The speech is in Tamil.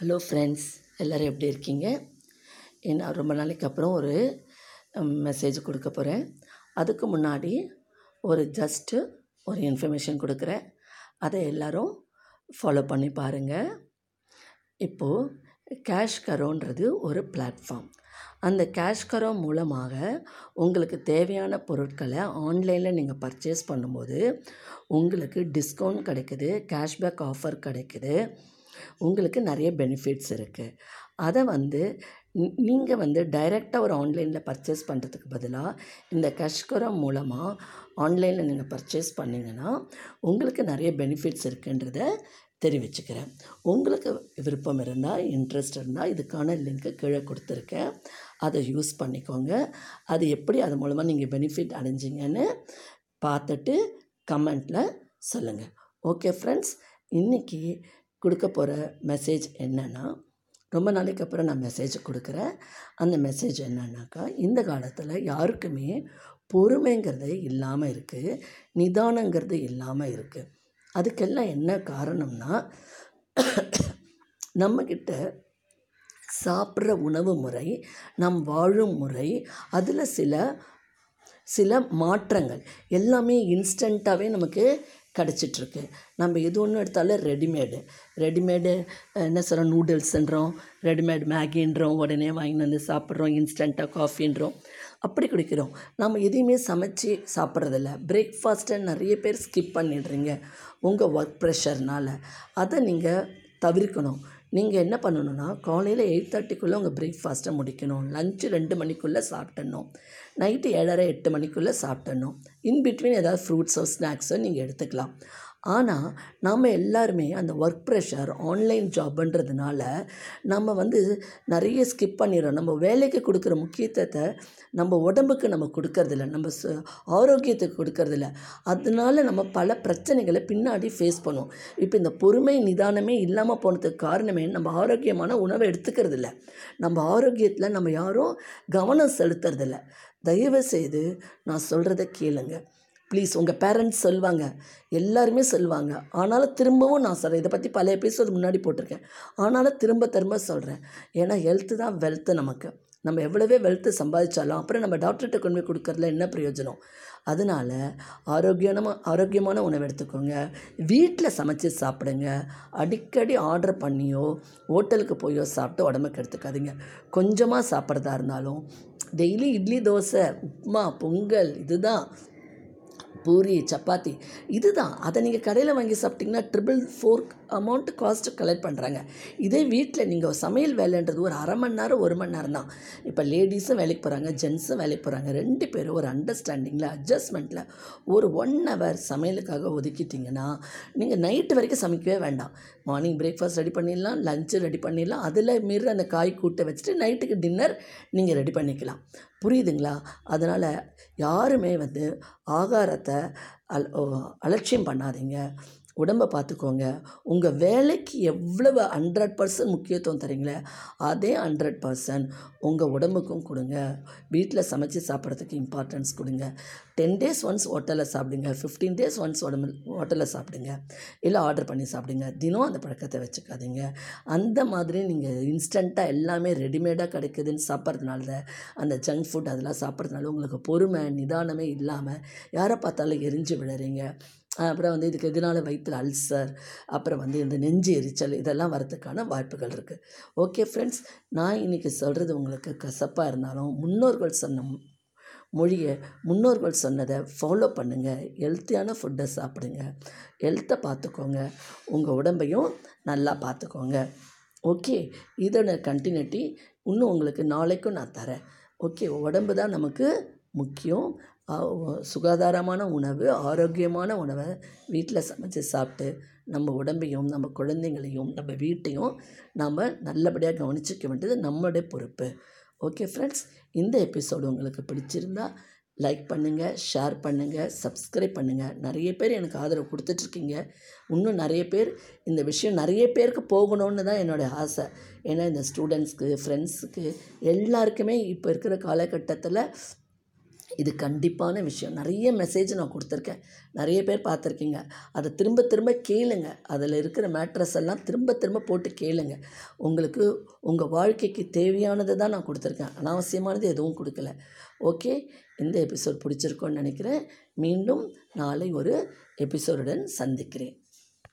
ஹலோ ஃப்ரெண்ட்ஸ் எல்லோரும் எப்படி இருக்கீங்க? நான் ரொம்ப நாளைக்கு அப்புறம் ஒரு மெசேஜ் கொடுக்க போகிறேன் அதுக்கு முன்னாடி ஒரு ஜஸ்ட்டு ஒரு இன்ஃபர்மேஷன் கொடுக்குறேன். அதை எல்லோரும் ஃபாலோ பண்ணி பாருங்கள் இப்போது கேஷ் கரோன்றது ஒரு பிளாட்ஃபார்ம் அந்த கேஷ்கரோ மூலமாக உங்களுக்கு தேவையான பொருட்களை ஆன்லைனில் நீங்கள் பர்ச்சேஸ் பண்ணும்போது உங்களுக்கு டிஸ்கவுண்ட் கிடைக்குது கேஷ்பேக் ஆஃபர் கிடைக்குது. உங்களுக்கு நிறைய பெனிஃபிட்ஸ் இருக்குது அதை வந்து நீங்கள் வந்து டைரெக்டாக ஒரு ஆன்லைனில் பர்ச்சேஸ் பண்ணுறதுக்கு பதிலாக இந்த கஷ்கரம் மூலமாக ஆன்லைனில் நீங்கள் பர்ச்சேஸ் பண்ணிங்கன்னா உங்களுக்கு நிறைய பெனிஃபிட்ஸ் இருக்குன்றத தெரிவிச்சுக்கிறேன். உங்களுக்கு விருப்பம் இருந்தால் இன்ட்ரெஸ்ட் இருந்தால் இதுக்கான லிங்க்கு கீழே கொடுத்துருக்கேன். அதை யூஸ் பண்ணிக்கோங்க. அது எப்படி அது மூலமாக நீங்கள் பெனிஃபிட் அடைஞ்சிங்கன்னு பார்த்துட்டு கமெண்ட்டில் சொல்லுங்கள் ஓகே ஃப்ரெண்ட்ஸ் இன்றைக்கி கொடுக்க போகிற மெசேஜ் என்னென்னா ரொம்ப நாளைக்கு அப்புறம் நான் மெசேஜ் கொடுக்குறேன். அந்த மெசேஜ் என்னன்னாக்கா இந்த காலத்தில் யாருக்குமே பொறுமைங்கிறதே இல்லாமல் இருக்குது நிதானங்கிறது இல்லாமல் இருக்குது அதுக்கெல்லாம் என்ன காரணம்னா நம்மக்கிட்ட சாப்பிட்ற உணவு முறை நம் வாழும் முறை அதில் சில சில மாற்றங்கள் எல்லாமே இன்ஸ்டண்ட்டாகவே நமக்கு கிடச்சிட்ருக்கு. நம்ம எது ஒன்று எடுத்தாலும் ரெடிமேடு. ரெடிமேடு என்ன சொல்கிறோம் நூடுல்ஸுன்றோம் ரெடிமேட் மேகின்றோம் உடனே வாங்கின்னு வந்து சாப்பிட்றோம் இன்ஸ்டண்ட்டாக காஃபின்றோம். அப்படி குடிக்கிறோம். நம்ம எதையுமே சமைச்சு சாப்பிட்றதில்ல. பிரேக்ஃபாஸ்ட்டை நிறைய பேர் ஸ்கிப் பண்ணிடுறீங்க. உங்கள் ஒர்க் ப்ரெஷர்னால் அதை நீங்கள் தவிர்க்கணும். நீங்கள் என்ன பண்ணணுன்னா காலையில் எயிட் தேர்ட்டிக்குள்ளே உங்கள் பிரேக்ஃபாஸ்ட்டை முடிக்கணும். லஞ்சு ரெண்டு மணிக்குள்ளே சாப்பிட்டணும் நைட்டு ஏழரை எட்டு மணிக்குள்ளே சாப்பிட்டணும் இன் பிட்வீன் ஏதாவது ஃப்ரூட்ஸோ ஸ்நாக்ஸோ நீங்கள் எடுத்துக்கலாம். ஆனால் நாம் எல்லாருமே அந்த ஒர்க் ப்ரெஷர் ஆன்லைன் ஜாப்ன்றதுனால நம்ம வந்து நிறைய ஸ்கிப் பண்ணிடுறோம். நம்ம வேலைக்கு கொடுக்குற முக்கியத்துவத்தை நம்ம உடம்புக்கு நம்ம கொடுக்கறதில்ல. நம்ம ச ஆரோக்கியத்துக்கு கொடுக்கறதில்ல. அதனால நம்ம பல பிரச்சனைகளை பின்னாடி ஃபேஸ் பண்ணுவோம். இப்போ இந்த பொறுமை நிதானமே இல்லாமல் போனதுக்கு காரணமே நம்ம ஆரோக்கியமான உணவை எடுத்துக்கிறதில்ல. நம்ம ஆரோக்கியத்தில் நம்ம யாரும் கவனம் செலுத்துறதில்ல. தயவு செய்து நான் சொல்கிறத கேளுங்க. ப்ளீஸ் உங்கள் பேரண்ட்ஸ் சொல்லுவாங்க எல்லாருமே சொல்லுவாங்க ஆனாலும் திரும்பவும் நான் சொல்கிறேன் இதை பற்றி பல எபிசோடு முன்னாடி போட்டிருக்கேன். ஆனாலும் திரும்ப திரும்ப சொல்கிறேன் ஏன்னா ஹெல்த்து தான் வெல்த்து நமக்கு. நம்ம எவ்வளவே வெல்த்து சம்பாதிச்சாலும் அப்புறம் நம்ம டாக்டர்கிட்ட கொண்டு போய் கொடுக்கறதுல என்ன பிரயோஜனம்? அதனால் ஆரோக்கியமான ஆரோக்கியமான உணவு எடுத்துக்கோங்க. வீட்டில் சமைச்சு சாப்பிடுங்க. அடிக்கடி ஆர்டர் பண்ணியோ ஹோட்டலுக்கு போயோ சாப்பிட்டு உடம்புக்கு எடுத்துக்காதீங்க கொஞ்சமாக சாப்பிட்றதா இருந்தாலும் டெய்லி இட்லி தோசை உப்புமா பொங்கல் இதுதான். பூரி சப்பாத்தி இதுதான். அதை நீங்கள் கடையில் வாங்கி சாப்பிட்டிங்கன்னா triple four amount cost collect பண்ணுறாங்க இதே வீட்டில் நீங்கள் சமையல் வேலைன்றது ஒரு அரை மணி நேரம் ஒரு மணி நேரம் தான். இப்போ லேடிஸும் வேலைக்கு போகிறாங்க ஜென்ஸும் வேலைக்கு போகிறாங்க ரெண்டு பேரும் ஒரு அண்டர்ஸ்டாண்டிங்கில் அட்ஜஸ்ட்மெண்ட்டில் ஒரு ஒன் ஹவர் சமையலுக்காக ஒதுக்கிட்டிங்கன்னா நீங்கள் நைட்டு வரைக்கும் சமைக்கவே வேண்டாம். மார்னிங் பிரேக்ஃபாஸ்ட் ரெடி பண்ணிடலாம் லஞ்சு ரெடி பண்ணிடலாம். அதில் மீறி அந்த காய் கூட்டை வச்சுட்டு நைட்டுக்கு டின்னர் நீங்கள் ரெடி பண்ணிக்கலாம். புரியுதுங்களா? அதனால் யாருமே வந்து ஆகாரத்தை அல் அலட்சியம் பண்ணாதீங்க. உடம்பை பார்த்துக்கோங்க உங்கள் வேலைக்கு எவ்வளவு ஹண்ட்ரட் பர்சன்ட் முக்கியத்துவம் தரீங்களே அதே ஹண்ட்ரட் பர்சன்ட் உங்கள் உடம்புக்கும் கொடுங்க. வீட்டில் சமைச்சு சாப்பிட்றதுக்கு இம்பார்ட்டன்ஸ் கொடுங்க. டென் டேஸ் ஒன்ஸ் ஹோட்டலில் சாப்பிடுங்க. ஃபிஃப்டீன் டேஸ் ஒன்ஸ் உடம்பு ஹோட்டலில் சாப்பிடுங்க. இல்லை ஆர்டர் பண்ணி சாப்பிடுங்க. தினம் அந்த பழக்கத்தை வச்சுக்காதீங்க. அந்த மாதிரி நீங்கள் இன்ஸ்டண்ட்டாக எல்லாமே ரெடிமேடாக கிடைக்குதுன்னு சாப்பிட்றதுனால அந்த ஜங்க் ஃபுட் அதெல்லாம் சாப்பிட்றதுனால உங்களுக்கு பொறுமை நிதானமே இல்லாமல் யாரை பார்த்தாலும் எரிஞ்சு விழுறீங்க. அப்புறம் வந்து இதுக்கு எதனால வயிற்றில் அல்சர் அப்புறம் வந்து இந்த நெஞ்சு எரிச்சல் இதெல்லாம் வரதுக்கான வாய்ப்புகள் இருக்குது ஓகே ஃப்ரெண்ட்ஸ் நான் இன்றைக்கி சொல்கிறது உங்களுக்கு கசப்பாக இருந்தாலும் முன்னோர்கள் சொன்ன மொழியை முன்னோர்கள் சொன்னதை ஃபாலோ பண்ணுங்கள் ஹெல்த்தியான ஃபுட்டை சாப்பிடுங்க. ஹெல்த்தை பார்த்துக்கோங்க. உங்கள் உடம்பையும் நல்லா பார்த்துக்கோங்க. ஓகே இதோட கண்டினியூட்டி இன்னும் உங்களுக்கு நாளைக்கும் நான் தரேன். ஓகே உடம்பு தான் நமக்கு முக்கியம். சுகாதாரமான உணவு ஆரோக்கியமான உணவை வீட்டில் சமைச்சு சாப்பிட்டு நம்ம உடம்பையும் நம்ம குழந்தைங்களையும் நம்ம வீட்டையும் நாம் நல்லபடியாக கவனிச்சிக்க வேண்டியது நம்மளுடைய பொறுப்பு. ஓகே ஃப்ரெண்ட்ஸ் இந்த எபிசோடு உங்களுக்கு பிடிச்சிருந்தா லைக் பண்ணுங்கள் ஷேர் பண்ணுங்கள் சப்ஸ்கிரைப் பண்ணுங்கள் நிறைய பேர் எனக்கு ஆதரவு கொடுத்துட்ருக்கீங்க. இன்னும் நிறைய பேர் இந்த விஷயம் நிறைய பேருக்கு போகணுன்னு தான் என்னோடய ஆசை. ஏன்னா இந்த ஸ்டூடெண்ட்ஸ்க்கு ஃப்ரெண்ட்ஸுக்கு எல்லாருக்குமே இப்போ இருக்கிற காலகட்டத்தில் இது கண்டிப்பான விஷயம். நிறைய மெசேஜ் நான் கொடுத்துருக்கேன். நிறைய பேர் பார்த்துருக்கீங்க. அதை திரும்ப திரும்ப கேளுங்க. அதில் இருக்கிற மேட்ரஸ் எல்லாம் திரும்ப திரும்ப போட்டு கேளுங்க. உங்களுக்கு உங்கள் வாழ்க்கைக்கு தேவையானதை தான் நான் கொடுத்துருக்கேன். அனாவசியமானது எதுவும் கொடுக்கல. ஓகே இந்த எபிசோட் பிடிச்சிருக்கோன்னு நினைக்கிறேன். மீண்டும் நாளை ஒரு எபிசோடுடன் சந்திக்கிறேன்.